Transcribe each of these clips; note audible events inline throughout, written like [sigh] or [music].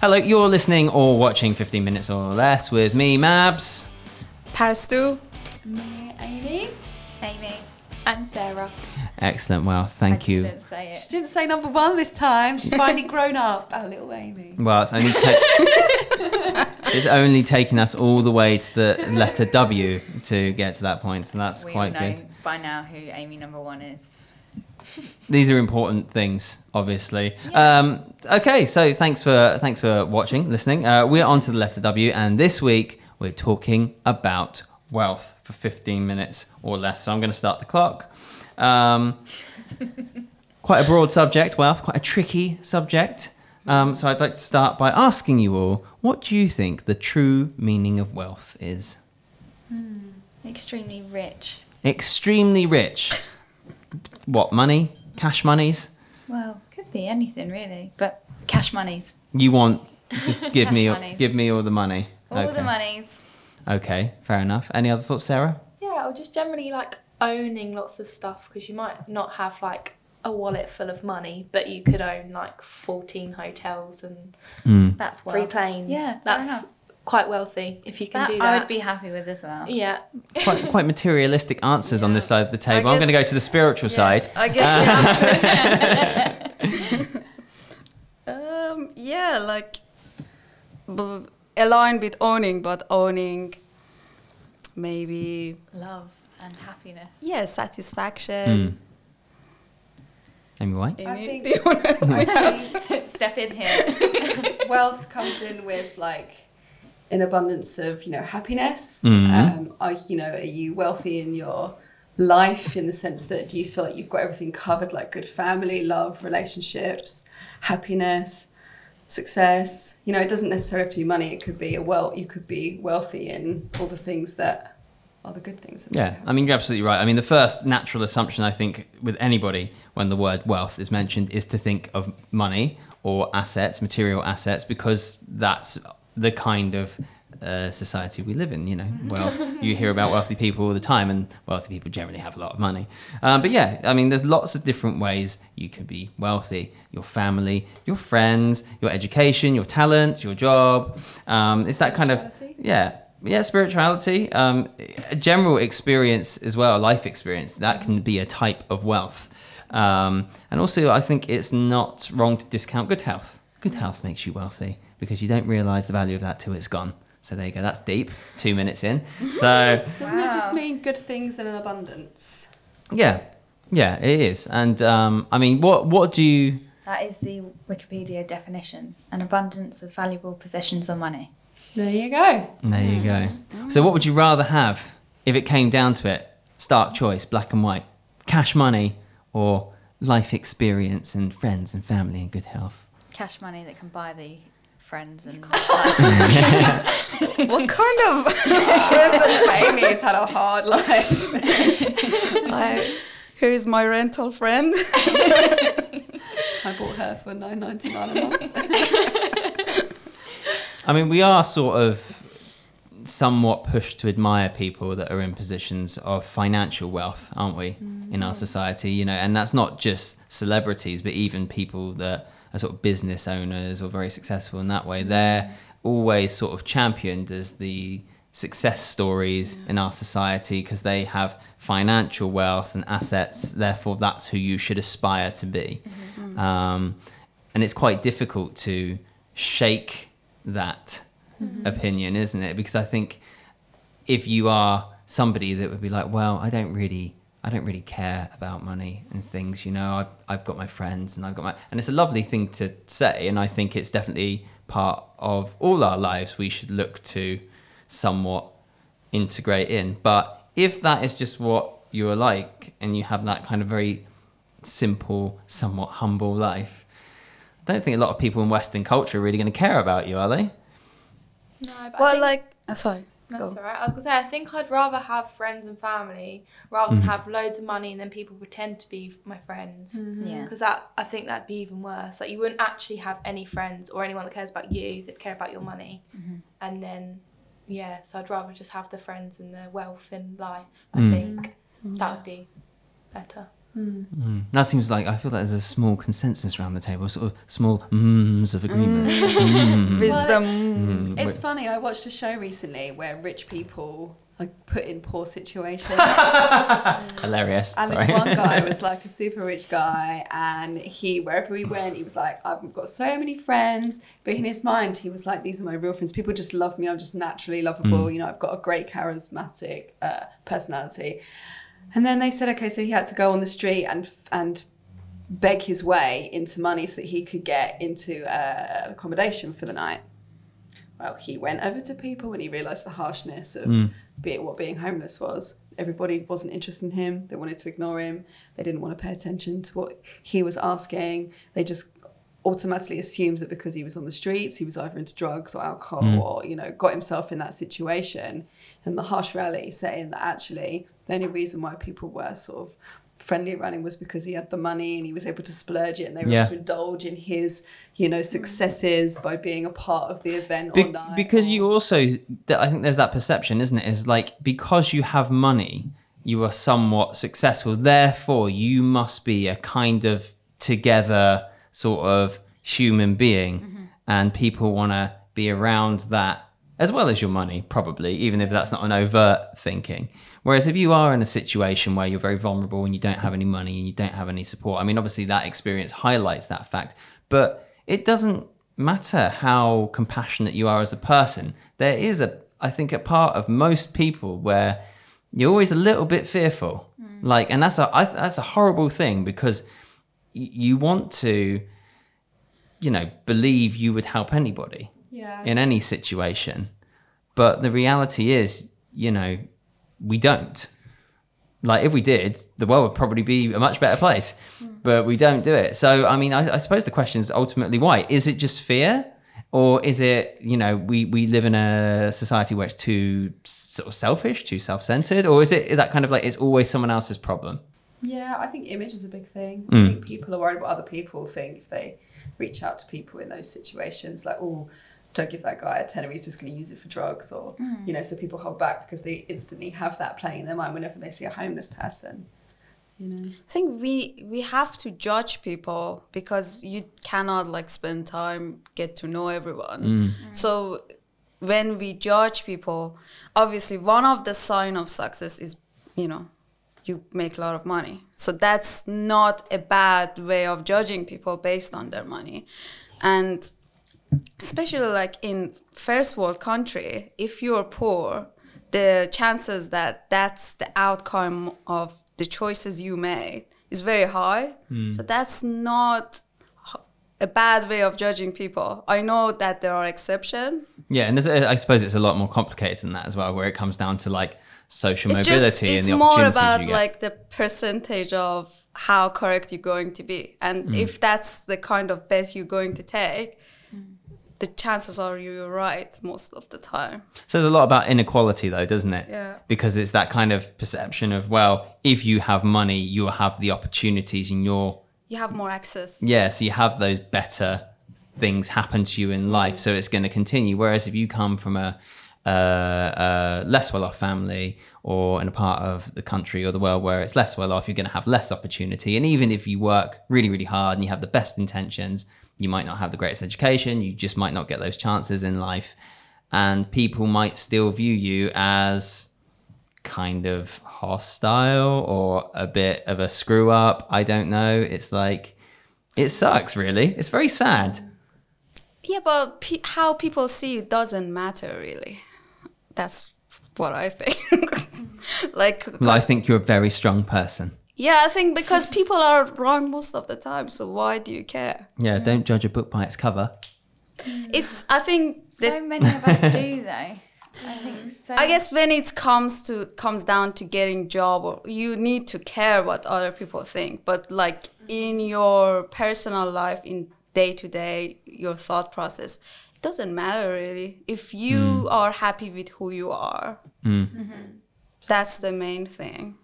Hello, you're listening or watching 15 Minutes or Less with me, Mabs. Pastu. Me, Amy, Amy. and Sarah. Excellent. Well, thank I you. Didn't say it. She didn't say number one this time. She's [laughs] finally grown up. Our little Amy. Well, it's only ta- [laughs] it's only taken us all the way to the letter W to get to that point, so that's We quite all know good. by now who Amy number one is. These are important things, obviously. Um, okay, so thanks for thanks for watching, listening. Uh, we're on to the letter W, and this week we're talking about wealth for 15 minutes or less. So I'm going to start the clock. Um, [laughs] quite a broad subject, wealth, quite a tricky subject. Um, so I'd like to start by asking you all, what do you think the true meaning of wealth is? Extremely rich. Extremely rich. [laughs] What money? Cash monies? Well, could be anything really, but cash monies. You want just [laughs] give me monies. give me all the money. All okay. the monies. Okay, fair enough. Any other thoughts, Sarah? Yeah, or just generally like owning lots of stuff because you might not have like a wallet full of money, but you could own like 14 hotels and Mm. That's three planes. Yeah, that's enough. Quite wealthy if you can That, do that. I would be happy with as well. Yeah. Quite quite materialistic answers on this side of the table. I'm going to go to the spiritual side. I guess we have to. [laughs] [laughs] um, yeah, like b- aligned with owning, but owning maybe Love and happiness. yeah satisfaction. Mm. Amy White. Amy, think- do you wanna- [laughs] Step in here. wealth comes in with like an abundance of you know happiness. Mhm. um, are you know are you wealthy in your life in the sense that do you feel like you've got everything covered like good family love relationships happiness success? You know it doesn't necessarily have to be money. It could be a well you could be wealthy in all the things that are the good things. Yeah, I mean, you're absolutely right. I mean, the first natural assumption, I think, with anybody when the word wealth is mentioned is to think of money or assets, material assets, because that's the kind of uh, society we live in. You know, well, you hear about wealthy people all the time, and wealthy people generally have a lot of money. Um, but yeah, I mean, there's lots of different ways you can be wealthy your family, your friends, your education, your talent, your job. Um, it's that kind of. Yeah, yeah, spirituality, um, general experience as well, life experience. That can be a type of wealth, um, and also I think it's not wrong to discount good health. Good health makes you wealthy because you don't realise the value of that till it's gone. So there you go. That's deep. Two minutes in. [laughs] So doesn't it just mean good things in an abundance yeah, yeah, it is. And um, I mean, what what do you? That is the Wikipedia definition an abundance of valuable possessions or money. There you go. There you go. So what would you rather have if it came down to it? Stark choice, black and white, cash money, or life experience and friends and family and good health. Cash money that can buy the friends and. [laughs] [laughs] what kind of friends and Amy's had a hard life? [laughs] like, here's my rental friend. i bought her for 9.99 a month I mean, we are sort of somewhat pushed to admire people that are in positions of financial wealth, aren't we, in our mm. society? You know, and that's not just celebrities, but even people that are sort of business owners or very successful in that way. They're always sort of championed as the success stories in our society because they have financial wealth and assets. Therefore, that's who you should aspire to be. Um, and it's quite difficult to shake that opinion, isn't it? Because I think if you are somebody that would be like, well, I don't really, I don't really care about money and things, you know, I've, I've got my friends and I've got my, and it's a lovely thing to say, and I think it's definitely part of all our lives we should look to somewhat integrate in. But if that is just what you're like, and you have that kind of very simple, somewhat humble life. I don't think a lot of people in Western culture are really going to care about you, are they? No, but I well, think- like, uh, sorry. That's Go. alright. I was gonna say I think I'd rather have friends and family rather than mm-hmm. have loads of money and then people pretend to be my friends. Mm-hmm. Yeah. Because that I think that'd be even worse. Like you wouldn't actually have any friends or anyone that cares about you that care about your money, mm-hmm. and then yeah. So I'd rather just have the friends and the wealth in life. I Mm. think that would be better. Mm. That seems like I feel like there's a small consensus around the table, sort of small mms of agreement. Mm. [laughs] Wisdom. Mm. It's Wait, funny. I watched a show recently where rich people like put in poor situations. [laughs] [laughs] Hilarious. And Sorry. this one guy was like a super rich guy, and he, wherever he went, he was like, I've got so many friends. But in his mind, he was like, These are my real friends. People just love me. I'm just naturally lovable. You know, I've got a great charismatic uh, personality. And then they said, okay, so he had to go on the street and and beg his way into money so that he could get into uh, accommodation for the night. Well, he went over to people and he realised the harshness of be what being homeless was. Everybody wasn't interested in him. They wanted to ignore him. They didn't want to pay attention to what he was asking. They just automatically assumed that because he was on the streets, he was either into drugs or alcohol or, you know, got himself in that situation. And the harsh rally saying that actually the only reason why people were sort of friendly around him was because he had the money and he was able to splurge it and they were Yeah. able to indulge in his, you know, successes by being a part of the event Be- because or- you also i think there's that perception isn't it? Is like because you have money you are somewhat successful. Therefore you must be a kind of together sort of human being. Mm-hmm. And people want to be around that as well as your money probably even if that's not an overt thinking. Whereas if you are in a situation where you're very vulnerable and you don't have any money and you don't have any support i mean obviously that experience highlights that fact but it doesn't matter how compassionate you are as a person. There is a i think a part of most people where you're always a little bit fearful. Mm. Like and that's a I, that's a horrible thing because y- you want to you know believe you would help anybody yeah. in any situation. But the reality is you know we don't. Like if we did the world would probably be a much better place. But we don't do it. So i mean i, I suppose the question is ultimately why? Is it just fear? Or is it you know we we live in a society where it's too sort of selfish too self-centered? Or is it that kind of like it's always someone else's problem? Yeah, I think image is a big thing. Mm. I think people are worried what other people think if they reach out to people in those situations. Like, oh, don't give that guy a tenner, he's just going to use it for drugs. Or, mm. you know, so people hold back because they instantly have that playing in their mind whenever they see a homeless person. You know? I think we we have to judge people because you cannot like spend time get to know everyone. Mm. Mm. So when we judge people, obviously one of the sign of success is you know you make a lot of money. So that's not a bad way of judging people based on their money, and especially like in first world country, if you're poor, the chances that that's the outcome of the choices you made is very high. Hmm. So that's not a bad way of judging people. I know that there are exceptions. yeah and i suppose it's a lot more complicated than that as well where it comes down to like social It's mobility just it's and the more about like the percentage of how correct you're going to be, and hmm. if that's the kind of bet you're going to take. The chances are you're right most of the time. says a lot about inequality though doesn't it Yeah. because it's that kind of perception of well if you have money you'll have the opportunities and you're You have more access. yeah so you have those better things happen to you in life so it's going to continue whereas if you come from a uh, a less well-off family or in a part of the country or the world where it's less well-off you're going to have less opportunity and even if you work really really hard and you have the best intentions you might not have the greatest education you just might not get those chances in life and people might still view you as kind of hostile or a bit of a screw up. I don't know. It's like, it sucks, really. It's very sad. Yeah, but pe- how people see you doesn't matter really. That's what I think. [laughs] like, Well, I think you're a very strong person. Yeah, I think because people are wrong most of the time, so why do you care? Yeah, don't judge a book by its cover. It's, I think, So many of us do [laughs] though. I think so. I guess when it comes to comes down to getting job, or you need to care what other people think. But like in your personal life, in day to day, your thought process, it doesn't matter really. If you mm. are happy with who you are, mm. mm-hmm. that's the main thing.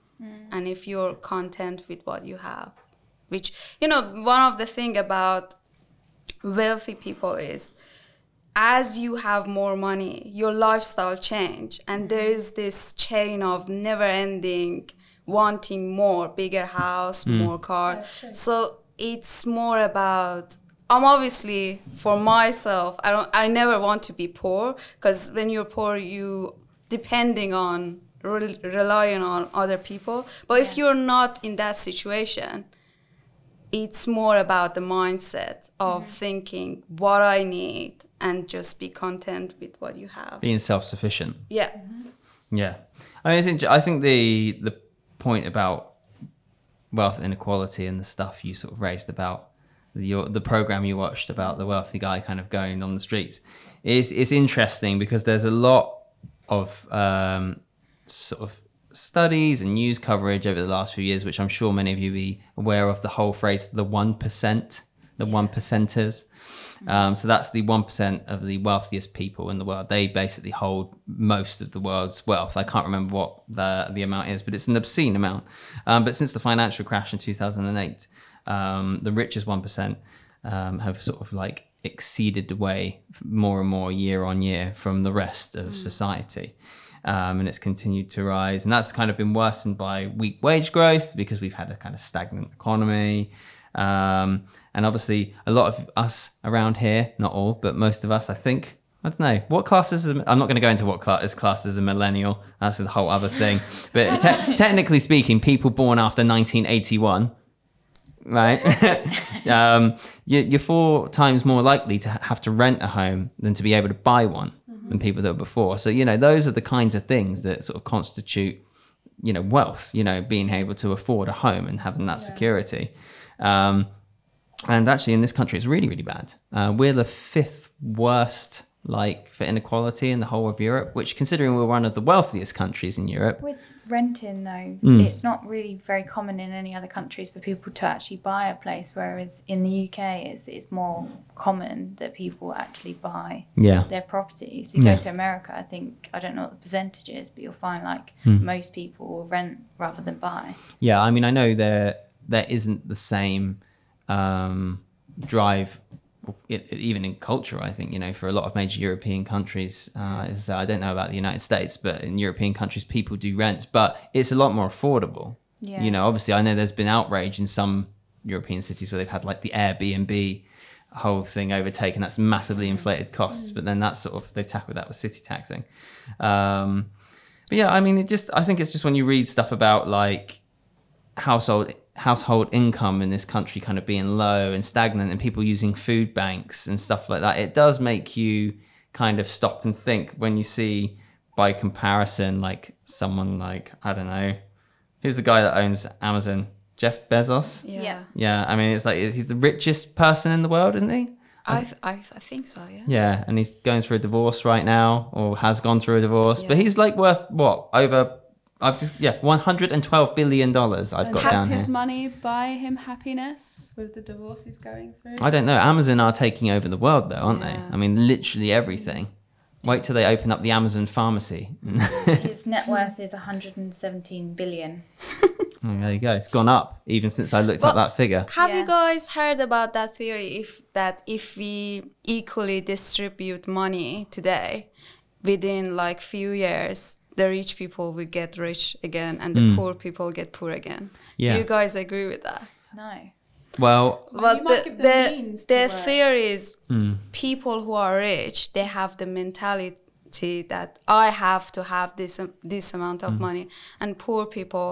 And if you're content with what you have, which you know, one of the thing about wealthy people is as you have more money, your lifestyle change, and mm-hmm. there is this chain of never-ending wanting more, bigger house, mm. more cars. So it's more about. I'm obviously for myself. I don't. I never want to be poor because when you're poor, you depending on rel relying on other people. But if you're not in that situation, it's more about the mindset of thinking what I need and just be content with what you have. Being self-sufficient. Yeah. Yeah, I mean, I think I think the the point about wealth inequality and the stuff you sort of raised about the, your, the program you watched about the wealthy guy kind of going on the streets is is interesting because there's a lot of um, sort of studies and news coverage over the last few years, which I'm sure many of you be aware of. The whole phrase "the one the one percenters. Um, so that's the one percent of the wealthiest people in the world. They basically hold most of the world's wealth. I can't remember what the the amount is, but it's an obscene amount. Um, but since the financial crash in two thousand and eight, um, the richest one percent um, have sort of like exceeded away more and more year on year from the rest of society. Um, and it's continued to rise. And that's kind of been worsened by weak wage growth because we've had a kind of stagnant economy. Um, and obviously, a lot of us around here, not all, but most of us, I think, I don't know, what class is, I'm not going to go into what class is classed as a millennial. That's a whole other thing. But te- [laughs] technically speaking, people born after 1981 right? [laughs] um, you, you're four times more likely to have to rent a home than to be able to buy one than people that were before. So, you know, those are the kinds of things that sort of constitute, you know, wealth, you know, being able to afford a home and having that security. Um, and actually, in this country, it's really, really bad. Uh, we're the fifth worst, like, for inequality in the whole of Europe, which, considering we're one of the wealthiest countries in Europe, With renting though, Mm. it's not really very common in any other countries for people to actually buy a place. Whereas in the UK, it's it's more common that people actually buy yeah. their properties. You Yeah. go to America, I think I don't know what the percentage is, but you'll find like Hmm. most people will rent rather than buy. Yeah, I mean, I know there there isn't the same um, drive, it, it- even in culture. I think you know, for a lot of major European countries, uh, is I don't know about the United States, but in European countries, people do rent, but it's a lot more affordable. Yeah. You know, obviously, I know there's been outrage in some European cities where they've had like the Airbnb whole thing overtaken. That's massively inflated costs, but then that's sort of they tackled that with city taxing. Um, but yeah, I mean, it just I think it's just when you read stuff about like household household income in this country kind of being low and stagnant and people using food banks and stuff like that it does make you kind of stop and think when you see by comparison like someone like i don't know who's the guy that owns amazon jeff bezos Yeah. Yeah. yeah i mean it's like he's the richest person in the world isn't he I, th- I, th- I think so, yeah. yeah and he's going through a divorce right now or has gone through a divorce but he's like worth what over i've just yeah 112 billion dollars i've And got has down his here money buy him happiness with the divorce he's going through? I don't know. Amazon are taking over the world, though, aren't Yeah. they? I mean, literally everything. Wait till they open up the Amazon pharmacy. [laughs] His net worth is 117 billion. Oh, [laughs] there you go. It's gone up even since I looked up But- that figure. Have Yeah. you guys heard about that theory? If that if we equally distribute money today, within like few years, the rich people will get rich again, and the poor people get poor again. Yeah. Do you guys agree with that? No. Well, Well, but you the the, means the theory is mm, people who are rich, they have the mentality that I have to have this um, this amount Mm. of money, and poor people,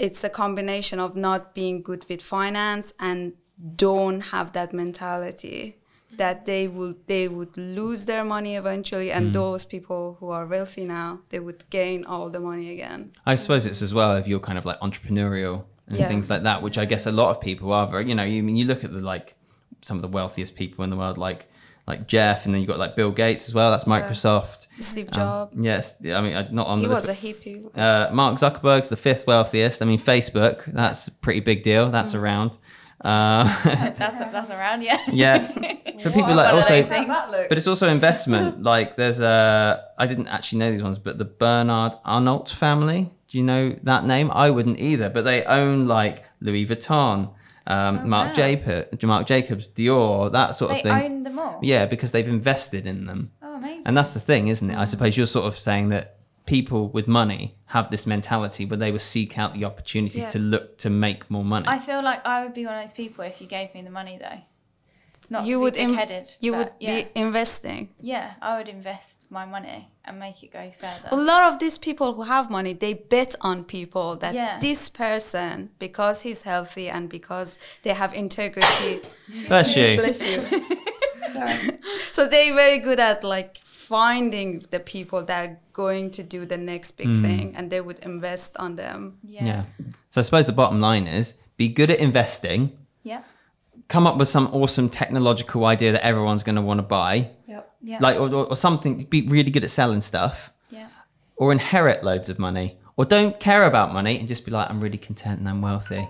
it's a combination of not being good with finance and don't have that mentality that they will they would lose their money eventually, Mm. and those people who are wealthy now they would gain all the money again. I suppose it's as well if you're kind of like entrepreneurial and Yeah. things like that, which I guess a lot of people are. Very, you know, you I mean you look at the like some of the wealthiest people in the world, like like Jeff, and then you've got like Bill Gates as well. That's Yeah. Microsoft. Steve Um, Jobs, yes, I mean uh, not on he the was a hippie. Uh, Mark Zuckerberg's the fifth wealthiest. I mean, Facebook, that's a pretty big deal. That's Mm. around. Uh, That's, that's around, yeah. yeah. [laughs] For people like also, those How things. that look? but it's also investment. [laughs] like there's a, I didn't actually know these ones, but the Bernard Arnault family. Do you know that name? I wouldn't either, but they own like Louis Vuitton, um, Oh, Marc wow. Jacob, Marc Jacobs, Dior, that sort They of thing. They own them all. Yeah, because they've invested in them. Oh, amazing. And that's the thing, isn't it? I suppose you're sort of saying that people with money have this mentality where they will seek out the opportunities Yeah. to look to make more money. I feel like I would be one of those people if you gave me the money though. Not you would be big-headed, you would yeah. be investing. Yeah, I would invest my money and make it go further. A lot of these people who have money, they bet on people that Yeah. this person, because he's healthy and because they have integrity, [laughs] Bless you. bless you. [laughs] Sorry. [laughs] So they're very good at like finding the people that are going to do the next big Mm. thing, and they would invest on them. yeah. Yeah. So I suppose the bottom line is be good at investing. Yeah. Come up with some awesome technological idea that everyone's going to want to buy, Yep. Yeah. like or, or, or something. Be really good at selling stuff, yeah. or inherit loads of money, or don't care about money and just be like, I'm really content and I'm wealthy.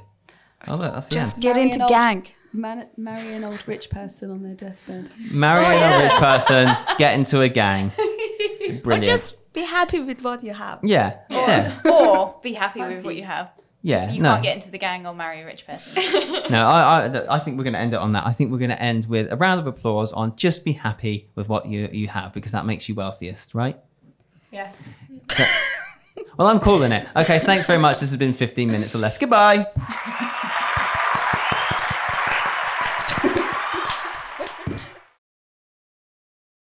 Oh, look, that's Just get into old- gang. Man- marry an old rich person on their deathbed. Marry Oh, a yeah. rich person, get into a gang. [laughs] Brilliant. Or just be happy with what you have. yeah, yeah, [laughs] or be happy Find with what you have. Yeah. You no, can't get into the gang or marry a rich person. [laughs] no. I, I, [laughs] I think we're going to end it on that. I think we're going to end with a round of applause on just be happy with what you you have because that makes you wealthiest, right? Yes. Well, I'm calling it. Okay, thanks very much. This has been 15 minutes or less. Goodbye. [laughs]